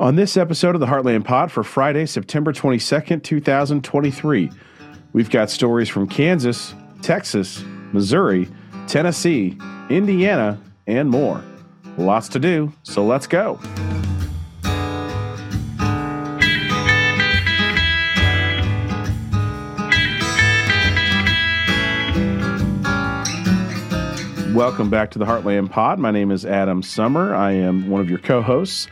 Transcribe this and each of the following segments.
On this episode of the Heartland Pod for Friday, September 22nd, 2023, we've got stories from Kansas, Texas, Missouri, Tennessee, Indiana, and more. Lots to do, so let's go. Welcome back to the Heartland Pod. My name is Adam Sommer. I am one of your co hosts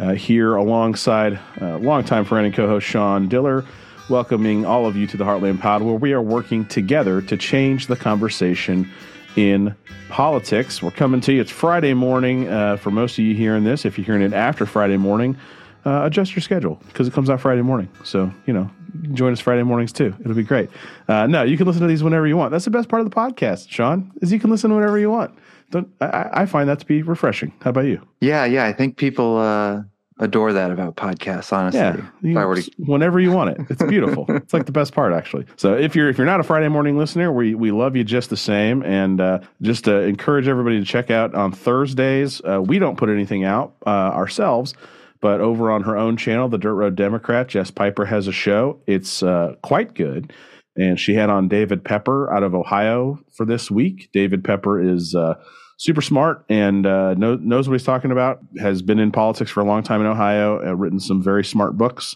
uh, here alongside uh, longtime friend and co host Sean Diller, welcoming all of you to the Heartland Pod, where we are working together to change the conversation in politics. We're coming to you. It's Friday morning. Uh, for most of you hearing this, if you're hearing it after Friday morning, uh, adjust your schedule because it comes out Friday morning. So, you know, join us Friday mornings too. It'll be great. Uh, no, you can listen to these whenever you want. That's the best part of the podcast, Sean, is you can listen to whenever you want. Don't, I, I find that to be refreshing. How about you? Yeah, yeah. I think people uh, adore that about podcasts. Honestly, Yeah, you- If I were to- whenever you want it. It's beautiful. it's like the best part, actually. So if you're if you're not a Friday morning listener, we we love you just the same, and uh, just uh, encourage everybody to check out on Thursdays. Uh, we don't put anything out uh, ourselves. But over on her own channel, the Dirt Road Democrat, Jess Piper has a show. It's uh, quite good. And she had on David Pepper out of Ohio for this week. David Pepper is uh, super smart and uh, know, knows what he's talking about. Has been in politics for a long time in Ohio. Uh, written some very smart books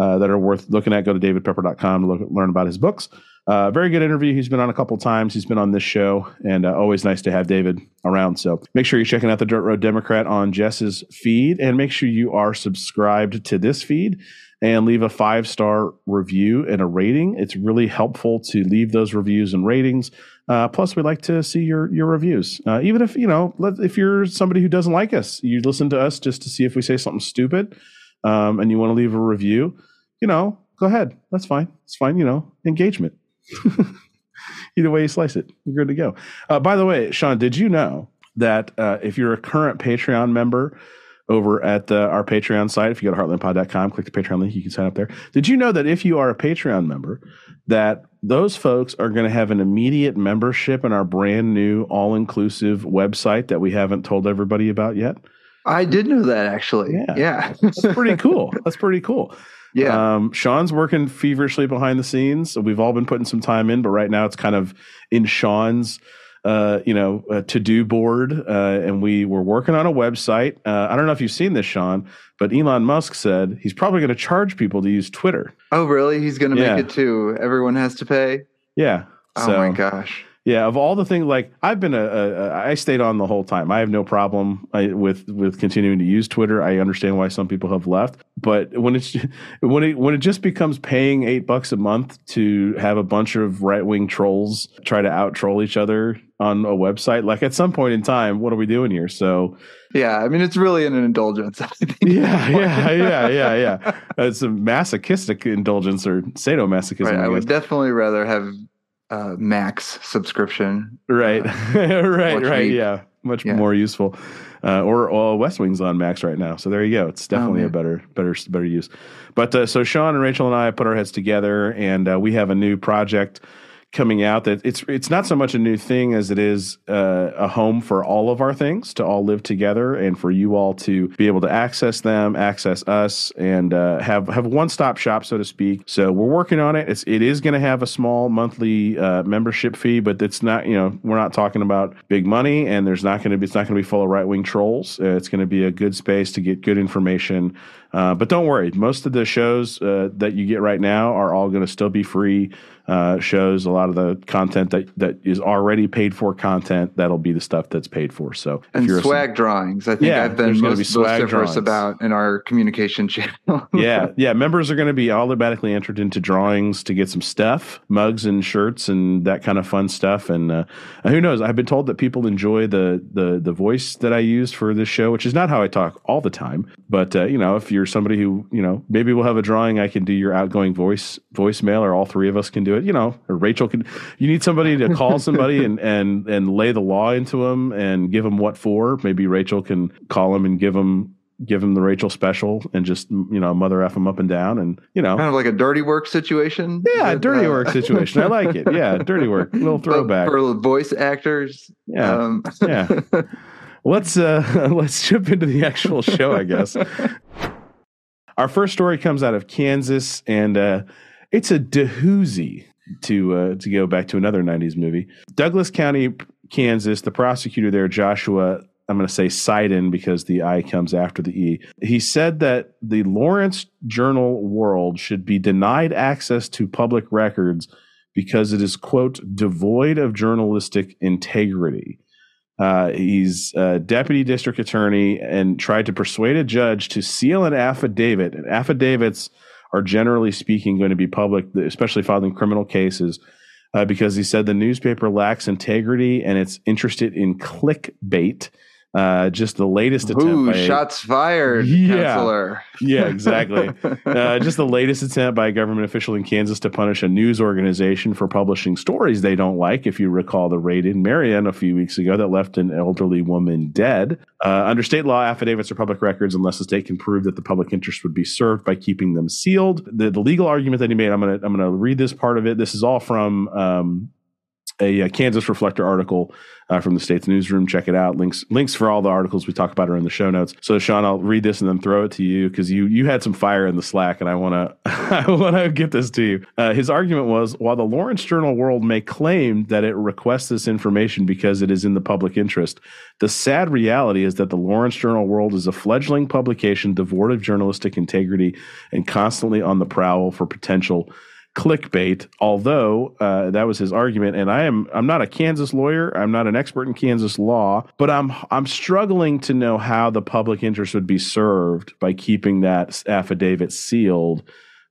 uh, that are worth looking at. Go to davidpepper.com to look, learn about his books. Uh, very good interview. He's been on a couple times. He's been on this show, and uh, always nice to have David around. So make sure you're checking out the Dirt Road Democrat on Jess's feed, and make sure you are subscribed to this feed and leave a five star review and a rating. It's really helpful to leave those reviews and ratings. Uh, plus, we like to see your your reviews. Uh, even if you know, if you're somebody who doesn't like us, you listen to us just to see if we say something stupid, um, and you want to leave a review. You know, go ahead. That's fine. It's fine. You know, engagement. Either way you slice it, you're good to go. Uh, by the way, Sean, did you know that uh, if you're a current Patreon member over at uh, our Patreon site, if you go to heartlandpod.com, click the Patreon link, you can sign up there. Did you know that if you are a Patreon member, that those folks are going to have an immediate membership in our brand new all inclusive website that we haven't told everybody about yet? I did know that actually. Yeah. yeah, That's pretty cool. That's pretty cool. yeah. Um, Sean's working feverishly behind the scenes. We've all been putting some time in, but right now it's kind of in Sean's, uh, you know, uh, to do board. Uh, and we were working on a website. Uh, I don't know if you've seen this, Sean, but Elon Musk said he's probably going to charge people to use Twitter. oh, really? He's going to yeah. make it too. Everyone has to pay. Yeah. Oh So, my gosh. Yeah, of all the things, like I've been a, a, I stayed on the whole time. I have no problem I, with with continuing to use Twitter. I understand why some people have left, but when it's when it when it just becomes paying eight bucks a month to have a bunch of right wing trolls try to out troll each other on a website, like at some point in time, what are we doing here? So Yeah, I mean it's really an indulgence. I think. yeah, yeah, yeah, yeah, yeah. It's a masochistic indulgence or sadomasochism. Right, I I would definitely rather have uh, max subscription. Right, right, right. meat. Yeah, much Yeah. more useful. Uh, or uh, West Wing's on Max right now, so there you go. It's definitely a better, better, better use. But uh, so Sean and Rachel and I put our heads together, and uh, we have a new project coming out that it's it's not so much a new thing as it is uh, a home for all of our things to all live together and for you all to be able to access them access us and uh, have have one stop shop so to speak. So we're working on it. It's it is going to have a small monthly uh, membership fee but it's not you know we're not talking about big money and there's not going to be it's not going to be full of right wing trolls. Uh, it's going to be a good space to get good information uh, but don't worry most of the shows uh, that you get right now are all going to still be free uh, shows a lot of the content that, that is already paid for content that'll be the stuff that's paid for so if And you're a- swag drawings. I think Yeah, I've been most be swag vociferous drawings. about in our communication channel. yeah, yeah. Members are going to be automatically entered into drawings to get some stuff, mugs and shirts and that kind of fun stuff. And uh, who knows? I've been told that people enjoy the the the voice that I use for this show, which is not how I talk all the time. But uh, you know, if you're somebody who you know, maybe we'll have a drawing. I can do your outgoing voice voicemail, or all three of us can do it. You know, or Rachel can. You need somebody to call somebody and and and lay the law into them and give them what for. Maybe Rachel can call them and give them give him the Rachel special and just you know mother f him up and down and you know kind of like a dirty work situation. yeah With, dirty uh, work situation I like it yeah dirty work little throwback for voice actors. yeah Um, yeah let's uh let's jump into the actual show I guess Our first story comes out of Kansas, and uh, it's a doozy to uh, to go back to another '90s movie. Douglas County, Kansas. The prosecutor there, Joshua. I'm going to say Seiden because the I comes after the E. He said that the Lawrence Journal World should be denied access to public records because it is, quote, devoid of journalistic integrity. Uh, he's a deputy district attorney and tried to persuade a judge to seal an affidavit. And affidavits are generally speaking going to be public, especially filed in criminal cases, uh, because he said the newspaper lacks integrity and it's interested in clickbait uh, just the latest attempt. Ooh, by shots fired, yeah, counselor. Yeah, exactly. uh, just the latest attempt by a government official in Kansas to punish a news organization for publishing stories they don't like. If you recall the raid in Marion a few weeks ago that left an elderly woman dead. Uh, under state law, affidavits are public records unless the state can prove that the public interest would be served by keeping them sealed. The, the legal argument that he made, I'm gonna I'm gonna read this part of it. This is all from um, a, a, Kansas Reflector article uh, from the state's newsroom. Check it out. Links links for all the articles we talk about are in the show notes. So Sean, I'll read this and then throw it to you because you you had some fire in the Slack, and I want to I want to get this to you. Uh, his argument was while the Lawrence Journal World may claim that it requests this information because it is in the public interest, the sad reality is that the Lawrence Journal World is a fledgling publication devoid of journalistic integrity and constantly on the prowl for potential clickbait although uh, that was his argument. And i am i'm not a kansas lawyer. I'm not an expert in kansas law but i'm i'm struggling to know how the public interest would be served by keeping that affidavit sealed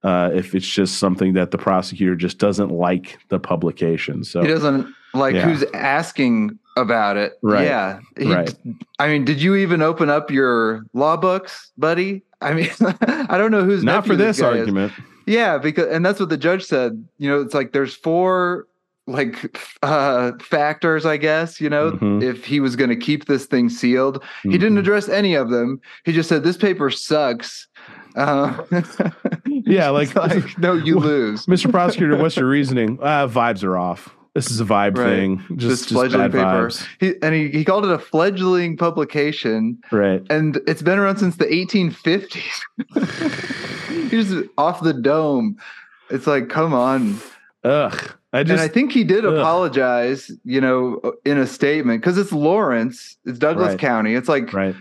uh, if it's just something that the prosecutor just doesn't like the publication. So he doesn't like yeah. who's asking about it. Right. Yeah. He, right. i mean did you even open up your law books buddy? I mean i don't know who's not for this, this argument is. Yeah, because and that's what the judge said. You know, it's like there's four like uh factors i guess you know mm-hmm. if he was going to keep this thing sealed mm-hmm. he didn't mm-hmm. address any of them he just said this paper sucks uh, yeah like, like, no you lose mr prosecutor what's your reasoning uh vibes are off this is a vibe right. thing. Just, just bad paper. Vibes. He, and he, he called it a fledgling publication. Right. And it's been around since the 1850s. He's off the dome. It's like, come on. Ugh. I just, and I think he did ugh. apologize, you know, in a statement because it's Lawrence, it's Douglas right. County. It's like right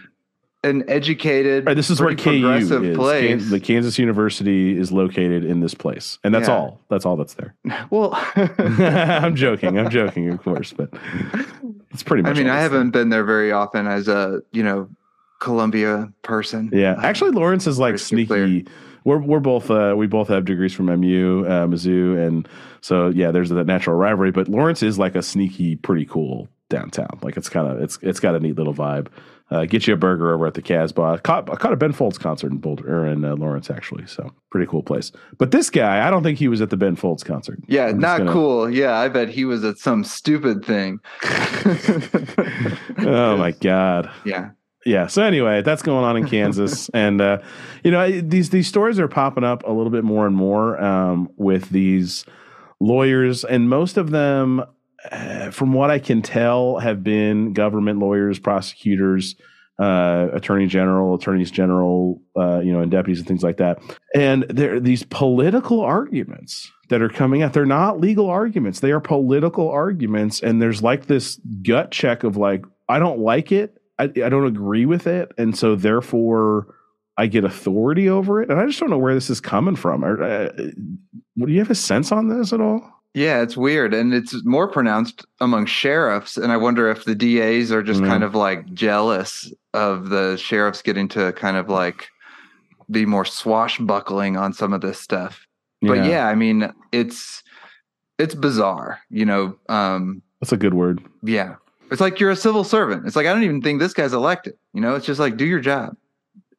an educated. Right, this is where KU is. Place. the Kansas University is located in this place, and that's yeah. all. That's all that's there. Well, I'm joking. I'm joking, of course, but it's pretty much. I mean, I haven't there. been there very often as a you know Columbia person. Yeah, actually, Lawrence is like sneaky. We're we're both uh, we both have degrees from MU, uh, Mizzou, and so yeah, there's that natural rivalry. But Lawrence is like a sneaky, pretty cool downtown. Like it's kind of it's it's got a neat little vibe. Uh, get you a burger over at the Casbah. I caught, I caught a Ben Folds concert in Boulder or in uh, Lawrence actually, so pretty cool place. But this guy, I don't think he was at the Ben Folds concert. Yeah, I'm not gonna... cool. Yeah, I bet he was at some stupid thing. oh my god. Yeah. Yeah. So anyway, that's going on in Kansas, and uh, you know these these stories are popping up a little bit more and more um, with these lawyers, and most of them uh, from what I can tell, have been government lawyers, prosecutors, uh, attorney general, attorneys general, uh, you know, and deputies and things like that. And there are these political arguments that are coming out. They're not legal arguments; they are political arguments. And there's like this gut check of like, I don't like it, I, I don't agree with it, and so therefore. I get authority over it, and I just don't know where this is coming from. Or, uh, do you have a sense on this at all? Yeah, it's weird. And it's more pronounced among sheriffs. And I wonder if the DAs are just mm-hmm. kind of like jealous of the sheriffs getting to kind of like be more swashbuckling on some of this stuff. Yeah. But yeah, I mean, it's it's bizarre, you know. Um That's a good word. Yeah. It's like you're a civil servant. It's like I don't even think this guy's elected. You know, it's just like do your job.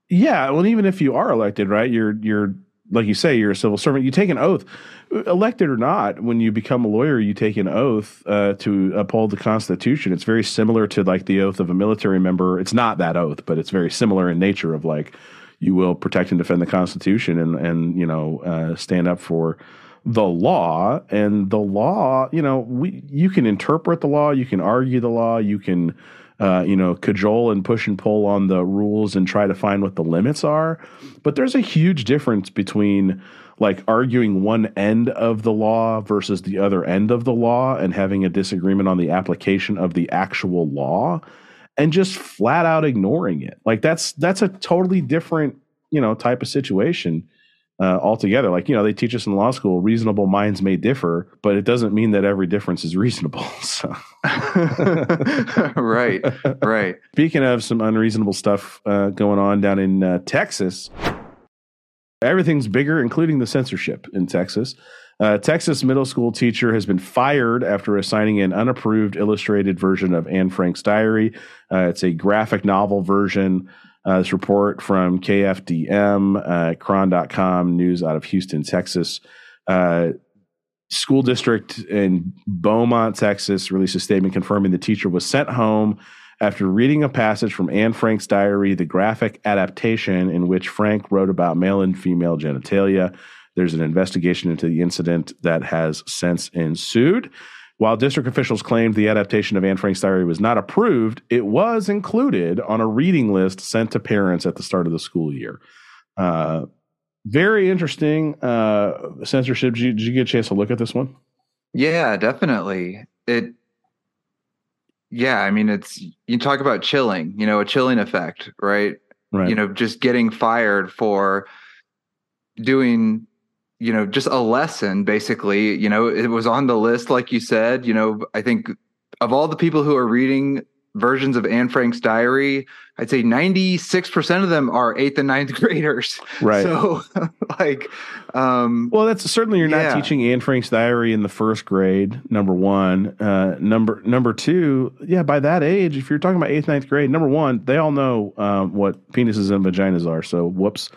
Yeah, well even if you are elected, right? You're you're like you say, you're a civil servant. You take an oath, elected or not. When you become a lawyer, you take an oath uh, to uphold the Constitution. It's very similar to like the oath of a military member. It's not that oath, but it's very similar in nature. Of like, you will protect and defend the Constitution, and and you know uh, stand up for the law. And the law, you know, we you can interpret the law, you can argue the law, you can uh, you know, cajole and push and pull on the rules and try to find what the limits are. But there's a huge difference between like arguing one end of the law versus the other end of the law and having a disagreement on the application of the actual law and just flat out ignoring it. Like that's that's a totally different, you know, type of situation uh, altogether. Like, you know, they teach us in law school, reasonable minds may differ, but it doesn't mean that every difference is reasonable. So, right, right. Speaking of some unreasonable stuff uh, going on down in uh, Texas, everything's bigger, including the censorship in Texas. Uh, Texas middle school teacher has been fired after assigning an unapproved illustrated version of Anne Frank's diary. Uh, it's a graphic novel version uh, this report from KFDM, uh, Chron.com, news out of Houston, Texas. Uh, school district in Beaumont, Texas, released a statement confirming the teacher was sent home after reading a passage from Anne Frank's diary, the graphic adaptation in which Frank wrote about male and female genitalia. There's an investigation into the incident that has since ensued. While district officials claimed the adaptation of Anne Frank's diary was not approved, it was included on a reading list sent to parents at the start of the school year. Uh, very interesting uh, censorship. Did you, did you, get a chance to look at this one? Yeah, definitely. It. Yeah, I mean, it's you talk about chilling. You know, a chilling effect, right? Right. You know, just getting fired for doing you know, just a lesson basically. You know, it was on the list, like you said. You know, I think of all the people who are reading versions of Anne Frank's diary, I'd say 96% of them are eighth and ninth graders. Right. So, like, um, well, that's certainly you're not yeah. teaching Anne Frank's diary in the first grade, number one. Uh, number, number two, yeah, by that age, if you're talking about eighth, ninth grade, number one, they all know um, what penises and vaginas are. So, whoops.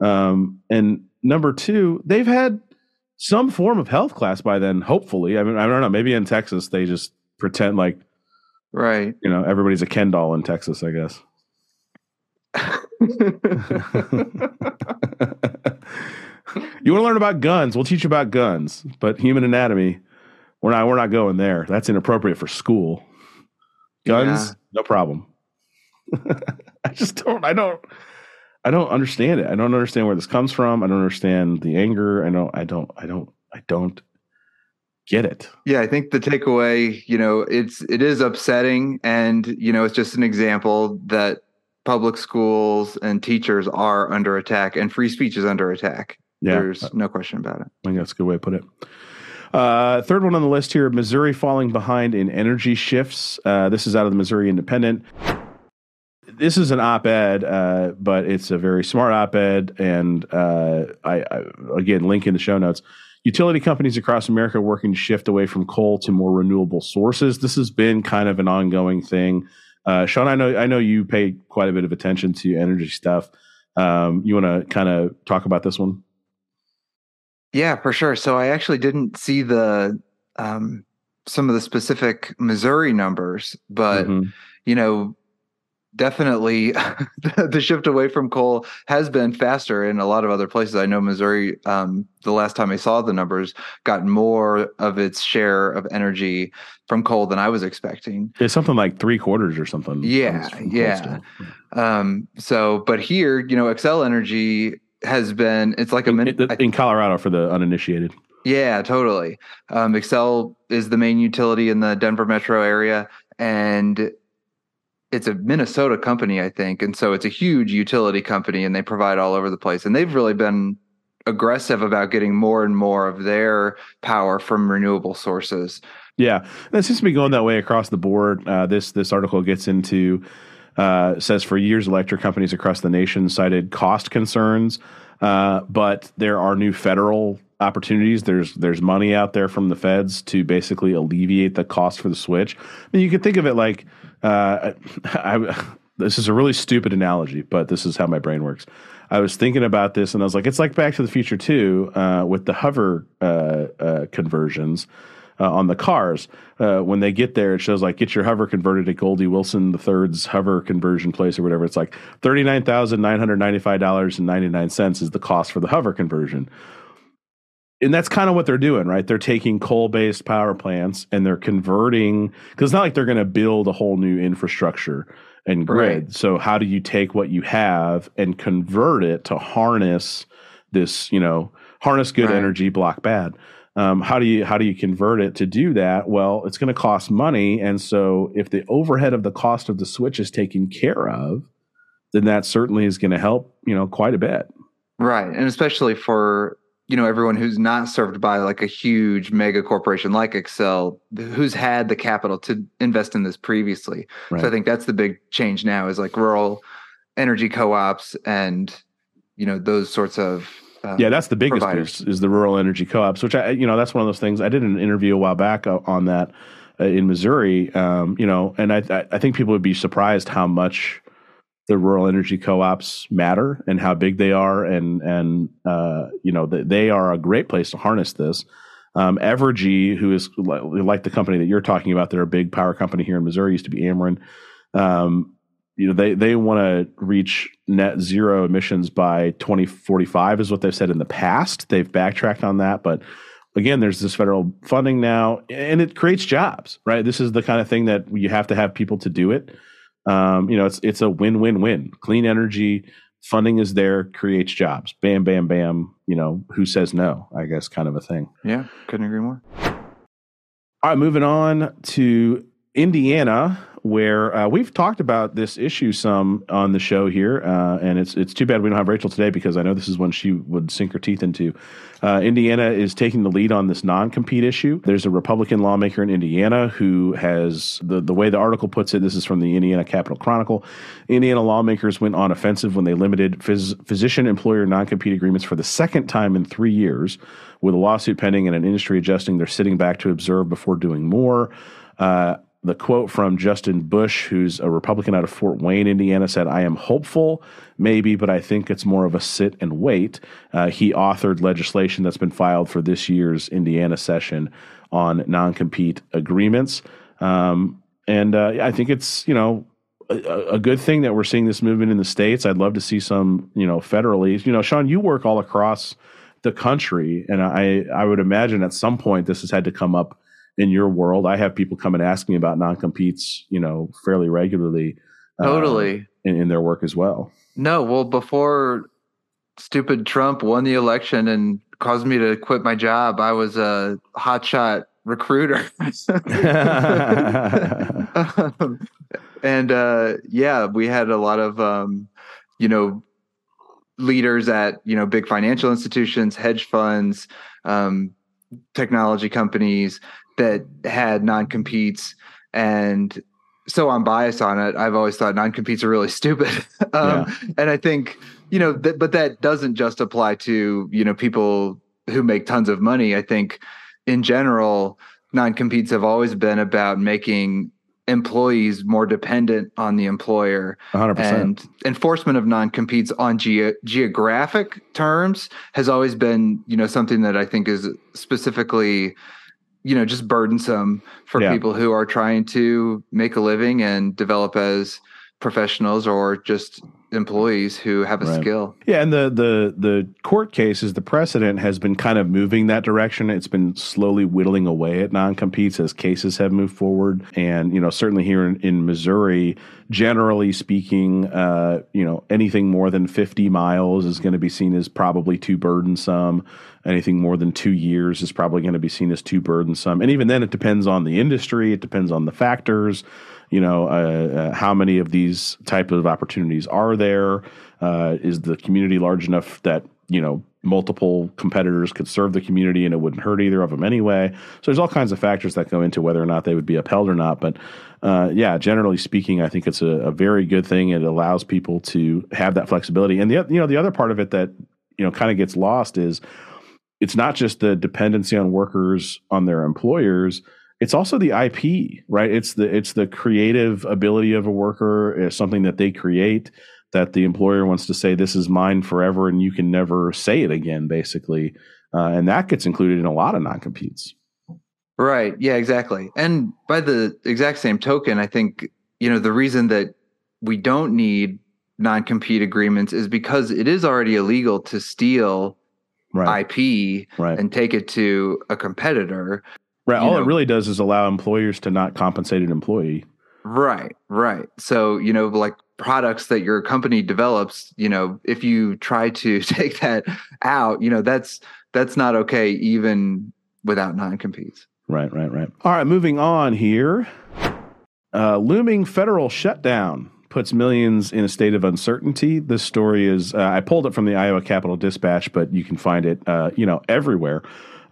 Um, and number two, they've had some form of health class by then. Hopefully, I mean, I don't know. Maybe in Texas they just pretend like, right? You know, everybody's a Ken doll in Texas. I guess. you want to learn about guns? We'll teach you about guns, but human anatomy, we're not. We're not going there. That's inappropriate for school. Guns, yeah. no problem. I just don't. I don't. I don't understand it. I don't understand where this comes from. I don't understand the anger. I don't. I don't. I don't. I don't get it. Yeah, I think the takeaway, you know, it's it is upsetting, and you know, it's just an example that public schools and teachers are under attack, and free speech is under attack. Yeah, There's no question about it. I think that's a good way to put it. Uh, third one on the list here Missouri falling behind in energy shifts. Uh, this is out of the Missouri Independent this is an op-ed, uh, but it's a very smart op-ed, and uh, I, I, again link in the show notes. Utility companies across America working to shift away from coal to more renewable sources. This has been kind of an ongoing thing. Uh, Sean, I know I know you pay quite a bit of attention to energy stuff. Um, you want to kind of talk about this one? Yeah, for sure. So I actually didn't see the um, some of the specific Missouri numbers, but mm-hmm. you know definitely the shift away from coal has been faster in a lot of other places. I know Missouri, um, the last time I saw the numbers, got more of its share of energy from coal than I was expecting. It's something like three quarters or something. Yeah, yeah. Um, so, but here, you know, Xcel Energy has been, it's like a minute. In, in Colorado for the uninitiated. Yeah, totally. Um, Xcel is the main utility in the Denver metro area. And it's a Minnesota company, I think, and so it's a huge utility company, and they provide all over the place. And they've really been aggressive about getting more and more of their power from renewable sources. Yeah, that seems to be going that way across the board. Uh, this this article gets into uh, says for years, electric companies across the nation cited cost concerns, uh, but there are new federal opportunities. There's there's money out there from the feds to basically alleviate the cost for the switch. I mean, you could think of it like uh, I, this is a really stupid analogy, but this is how my brain works. I was thinking about this, and I was like, it's like Back to the Future too, uh, with the hover uh, uh conversions. Uh, on the cars, uh, when they get there, it shows like get your hover converted at Goldie Wilson the third's hover conversion place or whatever. It's like thirty nine thousand nine hundred ninety five dollars and ninety nine cents is the cost for the hover conversion and that's kind of what they're doing, right? They're taking coal based power plants and they're converting because it's not like they're going to build a whole new infrastructure and grid. Right. So how do you take what you have and convert it to harness this, you know, harness good right. energy, block bad? Um, how do you how do you convert it to do that? Well, it's going to cost money, and so if the overhead of the cost of the switch is taken care of, then that certainly is going to help, you know, quite a bit. Right, and especially for you know everyone who's not served by like a huge mega corporation like Xcel who's had the capital to invest in this previously right. so i think that's the big change now is like rural energy co-ops and you know those sorts of uh, yeah that's the biggest providers. is the rural energy co-ops which i you know that's one of those things i did an interview a while back on that uh, in missouri um, you know and i i think people would be surprised how much the rural energy co-ops matter and how big they are and and uh, you know they are a great place to harness this. Um, evergy who is like the company that you're talking about they're a big power company here in missouri used to be ameren. Um, you know they they want to reach net zero emissions by 2045 is what they've said in the past. They've backtracked on that but again there's this federal funding now and it creates jobs right? This is the kind of thing that you have to have people to do it um, you know, it's it's a win win win. Clean energy funding is there, creates jobs. Bam, bam, bam. You know, who says no? I guess kind of a thing. Yeah, couldn't agree more. All right, moving on to Indiana where uh, we've talked about this issue some on the show here, uh, and it's it's too bad we don't have Rachel today because I know this is one she would sink her teeth into. Uh, Indiana is taking the lead on this non-compete issue. There's a Republican lawmaker in Indiana who has the the way the article puts it. This is from the Indiana Capital Chronicle. Indiana lawmakers went on offensive when they limited phys- physician-employer non-compete agreements for the second time in three years. With a lawsuit pending and an industry adjusting, they're sitting back to observe before doing more. Uh, the quote from Justin Busch, who's a Republican out of Fort Wayne, Indiana, said, I am hopeful, maybe, but I think it's more of a sit and wait. Uh, he authored legislation that's been filed for this year's Indiana session on non compete agreements. Um, and uh, I think it's, you know, a, a, good thing that we're seeing this movement in the States. I'd love to see some, you know, federally. You know, Sean, you work all across the country, and I, I would imagine at some point this has had to come up in your world. I have people come and ask me about non competes, you know, fairly regularly. Uh, totally. in, in their work as well. No, well, before stupid Trump won the election and caused me to quit my job, I was a hotshot recruiter. um, and uh, yeah, we had a lot of, um, you know, leaders at you know big financial institutions, hedge funds, um, technology companies that had non competes and so I'm biased on it. I've always thought non competes are really stupid. um, yeah. And I think, you know, th- but that doesn't just apply to, you know, people who make tons of money. I think in general, non competes have always been about making employees more dependent on the employer 100%. and enforcement of non-competes on ge- geographic terms has always been you know something that i think is specifically you know just burdensome for yeah. people who are trying to make a living and develop as professionals or just employees who have a right. skill. Yeah, and the the the court cases, the precedent has been kind of moving that direction. It's been slowly whittling away at non-competes as cases have moved forward. And you know, certainly here in, in Missouri, generally speaking, uh, you know, anything more than 50 miles is going to be seen as probably too burdensome. Anything more than two years is probably going to be seen as too burdensome. And even then, it depends on the industry. It depends on the factors you know, uh, uh, how many of these type of opportunities are there? Uh, is the community large enough that you know multiple competitors could serve the community and it wouldn't hurt either of them anyway? So there's all kinds of factors that go into whether or not they would be upheld or not. But uh, yeah, generally speaking, I think it's a, a very good thing. It allows people to have that flexibility. And the you know the other part of it that you know kind of gets lost is it's not just the dependency on workers on their employers it's also the IP, right? It's the it's the creative ability of a worker, something that they create that the employer wants to say this is mine forever and you can never say it again, basically, uh, and that gets included in a lot of non competes. Right. Yeah. Exactly. And by the exact same token, I think you know the reason that we don't need non compete agreements is because it is already illegal to steal right. IP right. and take it to a competitor. Right. All know, it really does is allow employers to not compensate an employee. Right, right. So, you know, like products that your company develops, you know, if you try to take that out, you know, that's that's not okay even without non-competes. Right, right, right. All right, moving on here. Uh, looming federal shutdown puts millions in a state of uncertainty. This story is, uh, I pulled it from the Iowa Capital Dispatch, but you can find it, uh, you know, everywhere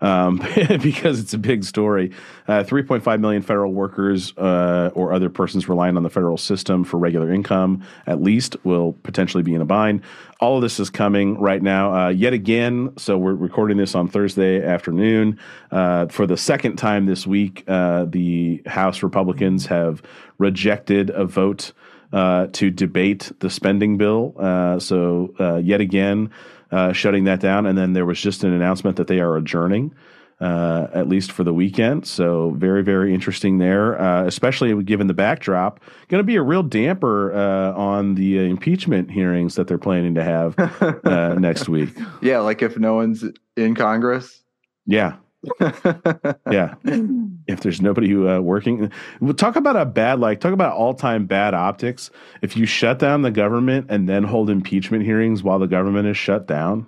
um, because it's a big story. Uh, 3.5 million federal workers uh, or other persons relying on the federal system for regular income, at least, will potentially be in a bind. All of this is coming right now, uh, yet again. So we're recording this on Thursday afternoon. Uh, for the second time this week, uh, the House Republicans have rejected a vote. Uh, to debate the spending bill. Uh, so, uh, yet again, uh, shutting that down. And then there was just an announcement that they are adjourning. Uh, at least for the weekend. So very, very interesting there, uh, especially given the backdrop. Going to be a real damper uh, on the impeachment hearings that they're planning to have uh, next week. Yeah, like if no one's in Congress. Yeah, yeah. If there's nobody who uh, working, we'll talk about a bad like talk about all time bad optics. If you shut down the government and then hold impeachment hearings while the government is shut down,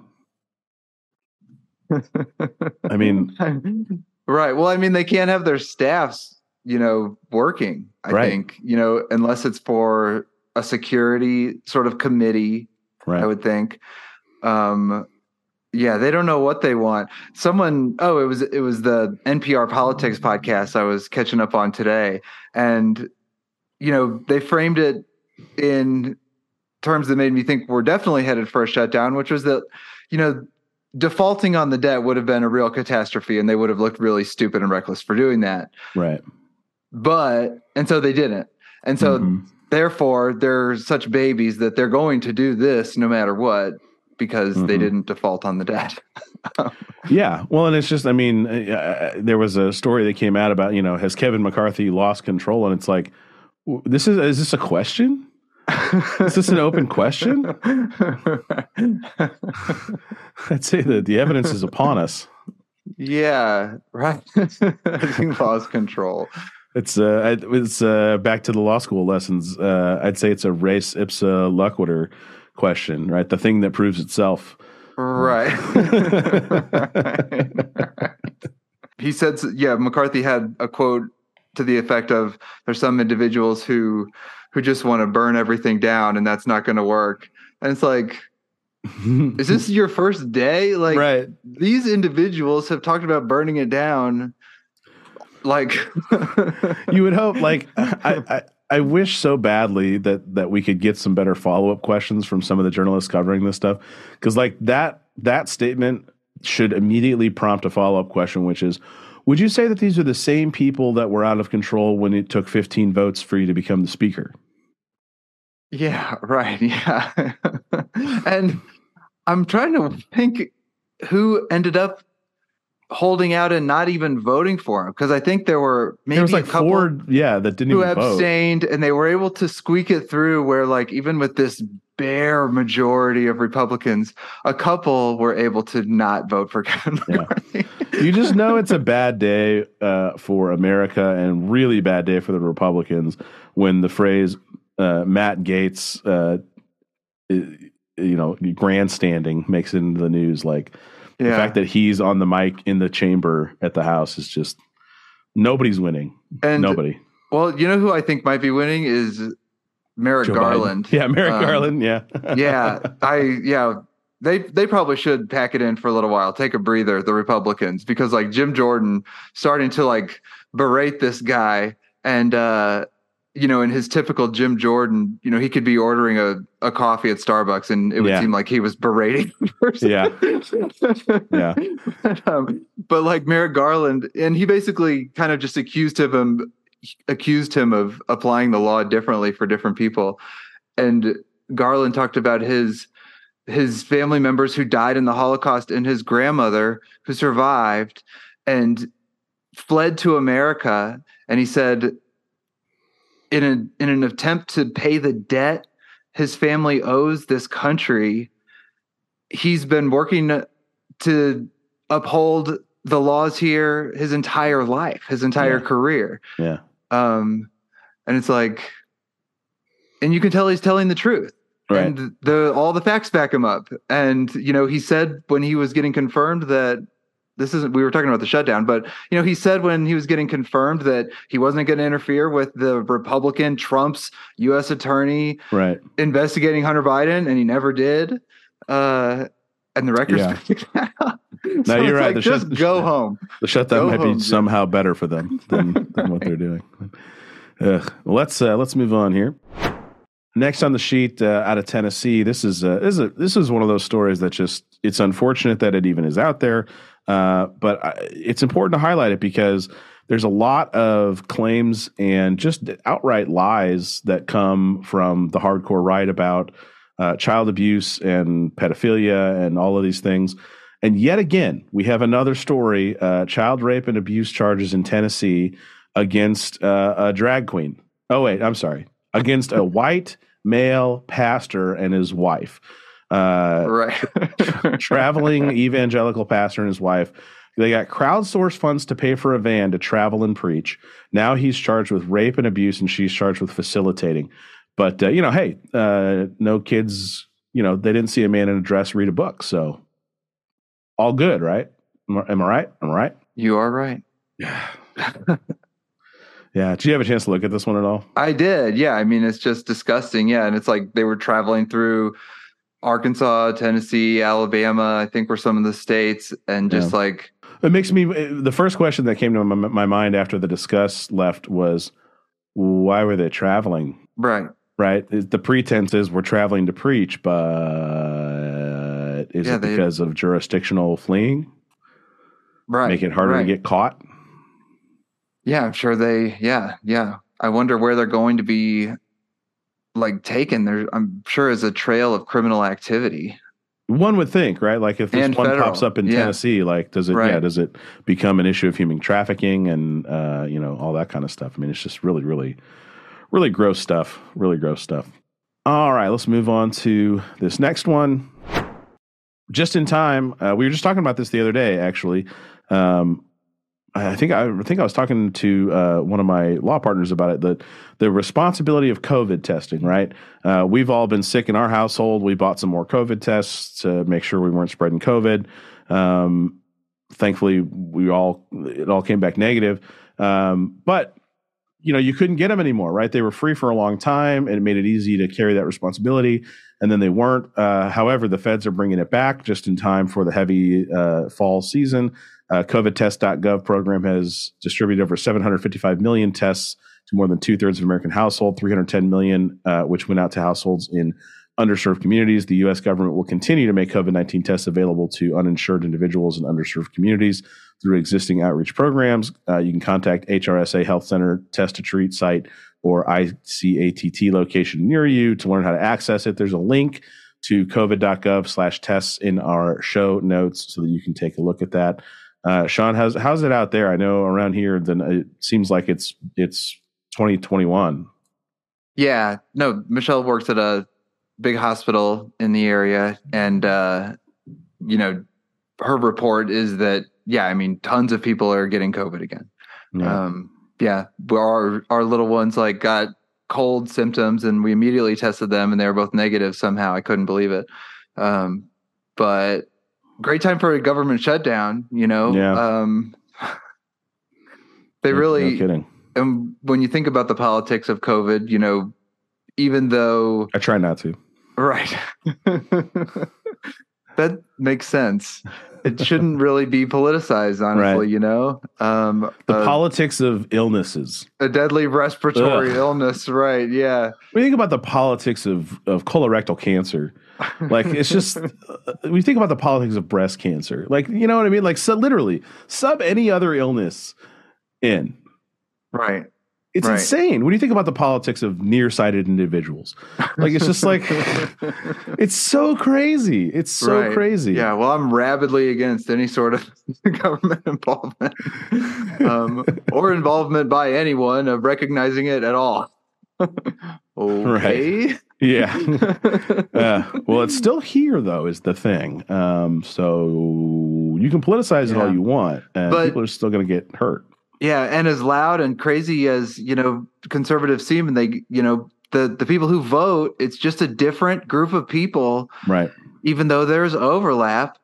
I mean, right. Well, I mean, they can't have their staffs, you know, working. I right. think you know, unless it's for a security sort of committee. Right. I would think. Um, yeah, they don't know what they want. Someone, oh, it was it was the NPR politics podcast I was catching up on today, and you know they framed it in terms that made me think we're definitely headed for a shutdown, which was that you know defaulting on the debt would have been a real catastrophe, and they would have looked really stupid and reckless for doing that. Right. But and so they didn't, and so mm-hmm. therefore they're such babies that they're going to do this no matter what because mm-hmm. they didn't default on the debt. yeah. Well, and it's just, I mean, uh, uh, there was a story that came out about, you know, has Kevin McCarthy lost control? And it's like, this is, is this a question? is this an open question? I'd say that the evidence is upon us. Yeah, right. lost control. It's uh, it's uh, back to the law school lessons. Uh, I'd say it's a res ipsa loquitur question, right? The thing that proves itself. Right. he said, yeah, McCarthy had a quote to the effect of there's some individuals who who just want to burn everything down and that's not going to work. And it's like is this your first day? Like right. these individuals have talked about burning it down like you would hope like I, I wish so badly that that we could get some better follow up questions from some of the journalists covering this stuff because like that that statement should immediately prompt a follow up question, which is, would you say that these are the same people that were out of control when it took 15 votes for you to become the speaker? Yeah, right. Yeah, and I'm trying to think who ended up holding out and not even voting for him because I think there were maybe there was like a couple four, yeah, that didn't who abstained, vote. and they were able to squeak it through. Where like even with this bare majority of Republicans, a couple were able to not vote for Kevin McCarthy. Yeah. you just know it's a bad day uh, for America and really bad day for the Republicans when the phrase uh, Matt Gaetz, uh, you know, grandstanding makes it into the news like yeah. The fact that he's on the mic in the chamber at the house is just nobody's winning. And nobody. Well, you know who I think might be winning is Merrick Joe Garland. Biden. Yeah, Merrick um, Garland. Yeah. yeah. I yeah. They they probably should pack it in for a little while, take a breather, the Republicans, because like Jim Jordan starting to like berate this guy and uh you know, in his typical Jim Jordan, you know, he could be ordering a, a coffee at Starbucks and it would yeah. seem like he was berating the person. Yeah. yeah. But, um, but like Merrick Garland, and he basically kind of just accused him, accused him of applying the law differently for different people. And Garland talked about his his family members who died in the Holocaust and his grandmother who survived and fled to America. And he said, in an in an attempt to pay the debt his family owes this country, he's been working to uphold the laws here his entire life, his entire Yeah. career. Yeah. Um, and it's like, and you can tell he's telling the truth. Right. And the all the facts back him up. And you know, he said when he was getting confirmed that this isn't we were talking about the shutdown, but you know, he said when he was getting confirmed that he wasn't going to interfere with the Republican Trump's US attorney right. investigating Hunter Biden, and he never did. Uh and the records Yeah. No, you're right. like, just shut- go home. The shutdown Go might home, be Jim. somehow better for them than, than what they're doing. Ugh. Let's uh, let's move on here. Next on the sheet, uh, out of Tennessee, this is uh, this is a, this is one of those stories that just it's unfortunate that it even is out there, uh, but I, it's important to highlight it because there's a lot of claims and just outright lies that come from the hardcore right about uh, child abuse and pedophilia and all of these things. And yet again, we have another story: uh, child rape and abuse charges in Tennessee against uh, a drag queen. Oh wait, I'm sorry, against a white male pastor and his wife. Uh, Right. traveling evangelical pastor and his wife. They got crowdsourced funds to pay for a van to travel and preach. Now he's charged with rape and abuse, and she's charged with facilitating. But uh, you know, hey, uh, no kids. You know, they didn't see a man in a dress read a book, so all good, right? Am I, am I right? Am I right? you are right. Yeah. yeah. Did you have a chance to look at this one at all? I did. Yeah. I mean, it's just disgusting. Yeah. And it's like they were traveling through Arkansas, Tennessee, Alabama, I think were some of the states. And just like, It makes me. The first question that came to my, my mind after the discuss left was, why were they traveling? right. right? The pretense is we're traveling to preach, but is Yeah, it they- because of jurisdictional fleeing? Right. Make it harder right. to get caught? Yeah. I'm sure they, yeah. Yeah. I wonder where they're going to be like taken. There, I'm sure is a trail of criminal activity. One would think, right? Like if this And one federal, pops up in yeah. Tennessee, like does it? Yeah, does it become an issue of human trafficking and uh, you know all that kind of stuff? I mean, it's just really, really, really gross stuff. Really gross stuff. All right, let's move on to this next one. Just in time, uh, we were just talking about this the other day. Actually, um, I think I, think I was talking to uh, one of my law partners about it. The the responsibility of COVID testing, right? Uh, we've all been sick in our household. We bought some more COVID tests to make sure we weren't spreading COVID. Um, thankfully, we all it all came back negative. Um, but you know, you couldn't get them anymore, right? They were free for a long time, and it made it easy to carry that responsibility. And then they weren't. Uh, however, the feds are bringing it back just in time for the heavy uh, fall season. Uh, COVIDtest.gov program has distributed over 755 million tests to more than two thirds of American households, 310 million, uh, which went out to households in underserved communities. The U.S. government will continue to make COVID 19 tests available to uninsured individuals in underserved communities through existing outreach programs. Uh, you can contact HRSA Health Center Test to Treat site or ICATT location near you to learn how to access it. There's a link to covid.gov slash tests in our show notes so that you can take a look at that. Uh, Sean, how's how's it out there? I know around here, then it seems like it's it's 2021. Yeah, no, Michelle works at a big hospital in the area, and uh, you know, her report is that yeah, I mean, tons of people are getting COVID again. Yeah. Um, yeah, our our little ones like got cold symptoms, and we immediately tested them, and they were both negative somehow. I couldn't believe it. Um, but great time for a government shutdown. You know, Yeah. um, they No- really no kidding. and when you think about the politics of COVID, you know, even though I try not to. right, that makes sense. It shouldn't really be politicized, honestly. Right. You know, um, The a, politics of illnesses. a deadly respiratory Ugh. illness, right? Yeah, When you think about the politics of, of colorectal cancer, like it's just uh, you think about the politics of breast cancer, like you know what I mean, like so literally sub any other illness in. right. It's Right. insane when you think about the politics of nearsighted individuals. Like it's just like it's so crazy. It's so Right. crazy. Yeah, well, I'm rabidly against any sort of government involvement um, or involvement by anyone of recognizing it at all. okay. Yeah. uh, well, it's still here, though, is the thing. Um, so you can politicize it all you want, and But- people are still going to get hurt. Yeah, and as loud and crazy as you know conservatives seem, and they you know the the people who vote, it's just a different group of people, Right. even though there's overlap.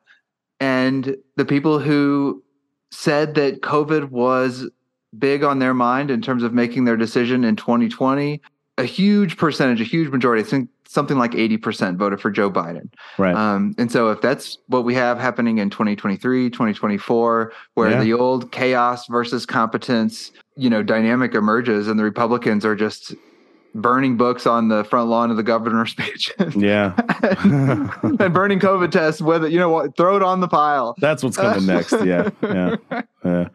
And the people who said that COVID was big on their mind in terms of making their decision in 2020, a huge percentage, a huge majority, I think something like 80% voted for Joe Biden. Right. Um, and so if that's what we have happening in 2023, 2024, where Yeah. the old chaos versus competence, you know, dynamic emerges and the Republicans are just burning books on the front lawn of the governor's speech yeah. and burning COVID tests it, you know what, throw it on the pile. That's what's coming next. Yeah. Yeah. Uh,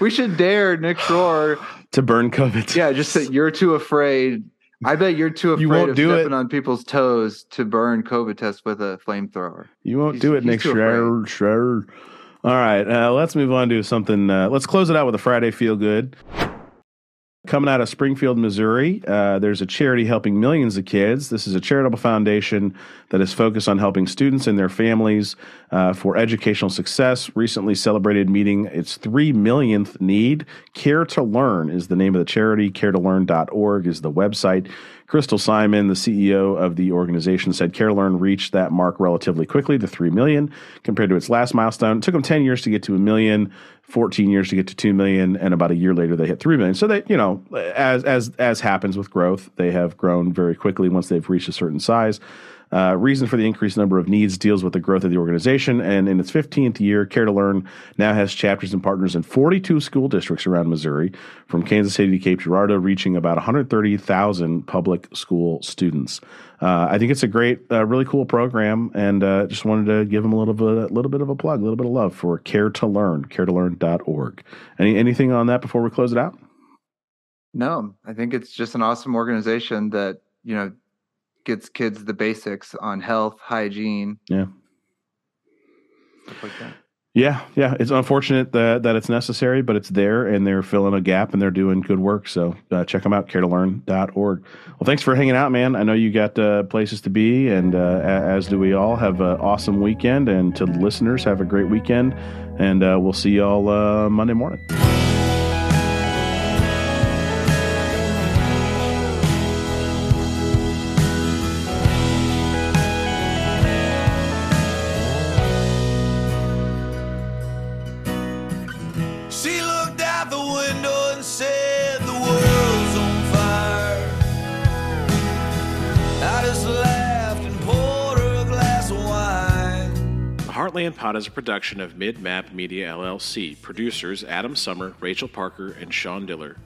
We should dare Nick Shore. to burn COVID. Yeah, just that you're too afraid. I bet you're too afraid You won't of do stepping it. on people's toes to burn COVID tests with a flamethrower. You won't He's- do it, too Schreier. Schreier. All right, uh, let's move on to something. Uh, let's close it out with a Friday feel good. Coming out of Springfield, Missouri, uh, there's a charity helping millions of kids. This is a charitable foundation that is focused on helping students and their families uh, for educational success. Recently celebrated meeting its three millionth need. Care to Learn is the name of the charity. CareToLearn.org is the website. Crystal Simon, the CEO of the organization, said Care to Learn reached that mark relatively quickly, the 3 million, compared to its last milestone. It took them 10 years to get to a million, 14 years to get to 2 million, and about a year later they hit 3 million. So they, you know, as as as happens with growth, they have grown very quickly once they've reached a certain size. Uh, reason for the increased number of needs deals with the growth of the organization. And in its 15th year, Care to Learn now has chapters and partners in 42 school districts around Missouri, from Kansas City to Cape Girardeau, reaching about 130,000 public school students. Uh, I think it's a great, uh, really cool program, and uh, just wanted to give them a little bit, a little bit of a plug, a little bit of love for Care to Learn, CareToLearn.org. Any anything on that before we close it out? No, I think it's just an awesome organization that, you know, gets kids the basics on health, hygiene, Yeah. like that. Yeah, yeah. It's unfortunate that, that it's necessary, but it's there and they're filling a gap and they're doing good work. So uh, check them out, caretolearn.org. Well, thanks for hanging out, man. I know you got uh, places to be, and uh, as do we all. Have an awesome weekend. And to the listeners, have a great weekend. And uh, we'll see y'all uh, Monday morning. Heartland Pod is a production of Mid Map Media LLC. Producers Adam Sommer, Rachel Parker, and Sean Diller.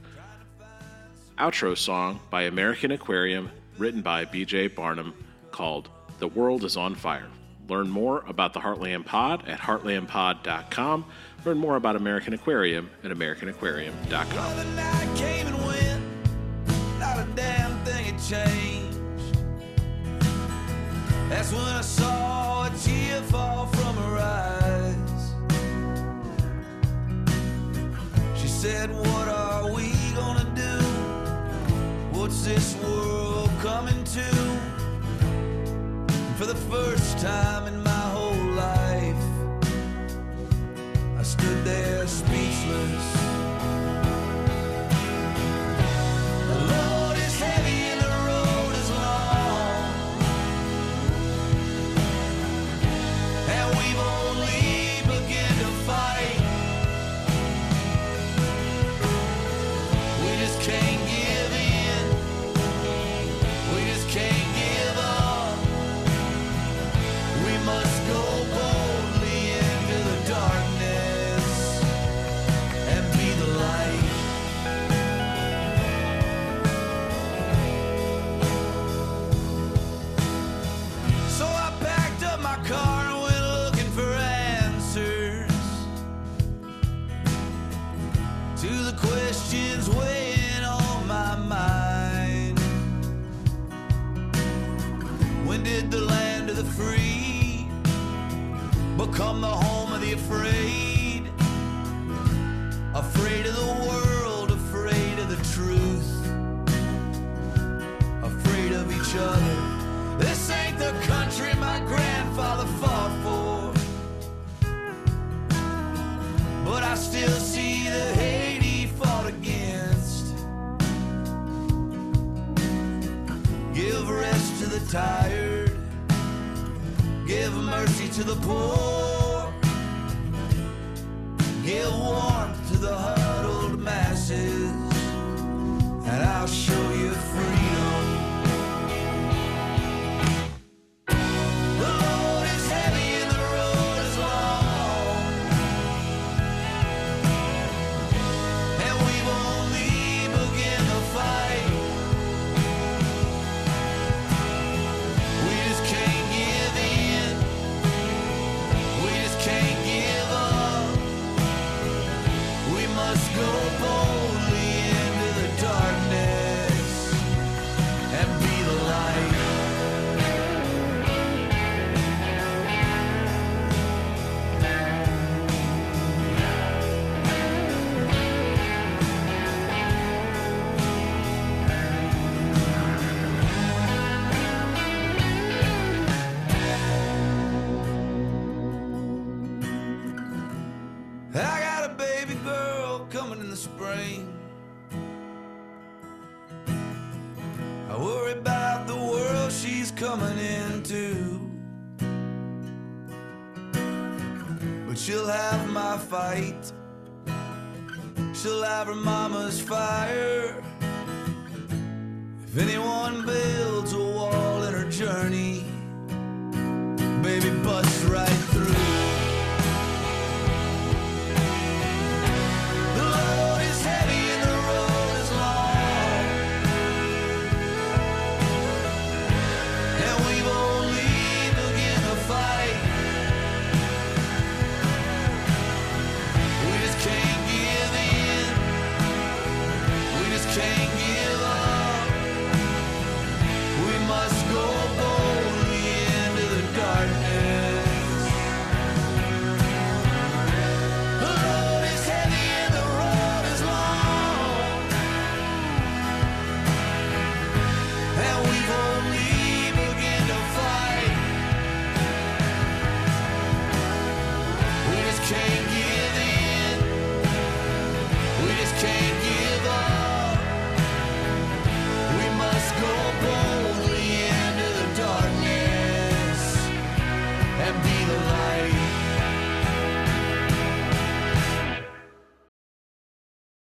Outro song by American Aquarium, written by BJ Barham, called The World is on Fire. Learn more about the Heartland Pod at heartlandpod.com. Learn more about American Aquarium at americanaquarium.com. And changed. That's when I saw said, What are we gonna do? What's this world coming to? For the first time in my whole life, I stood there speechless.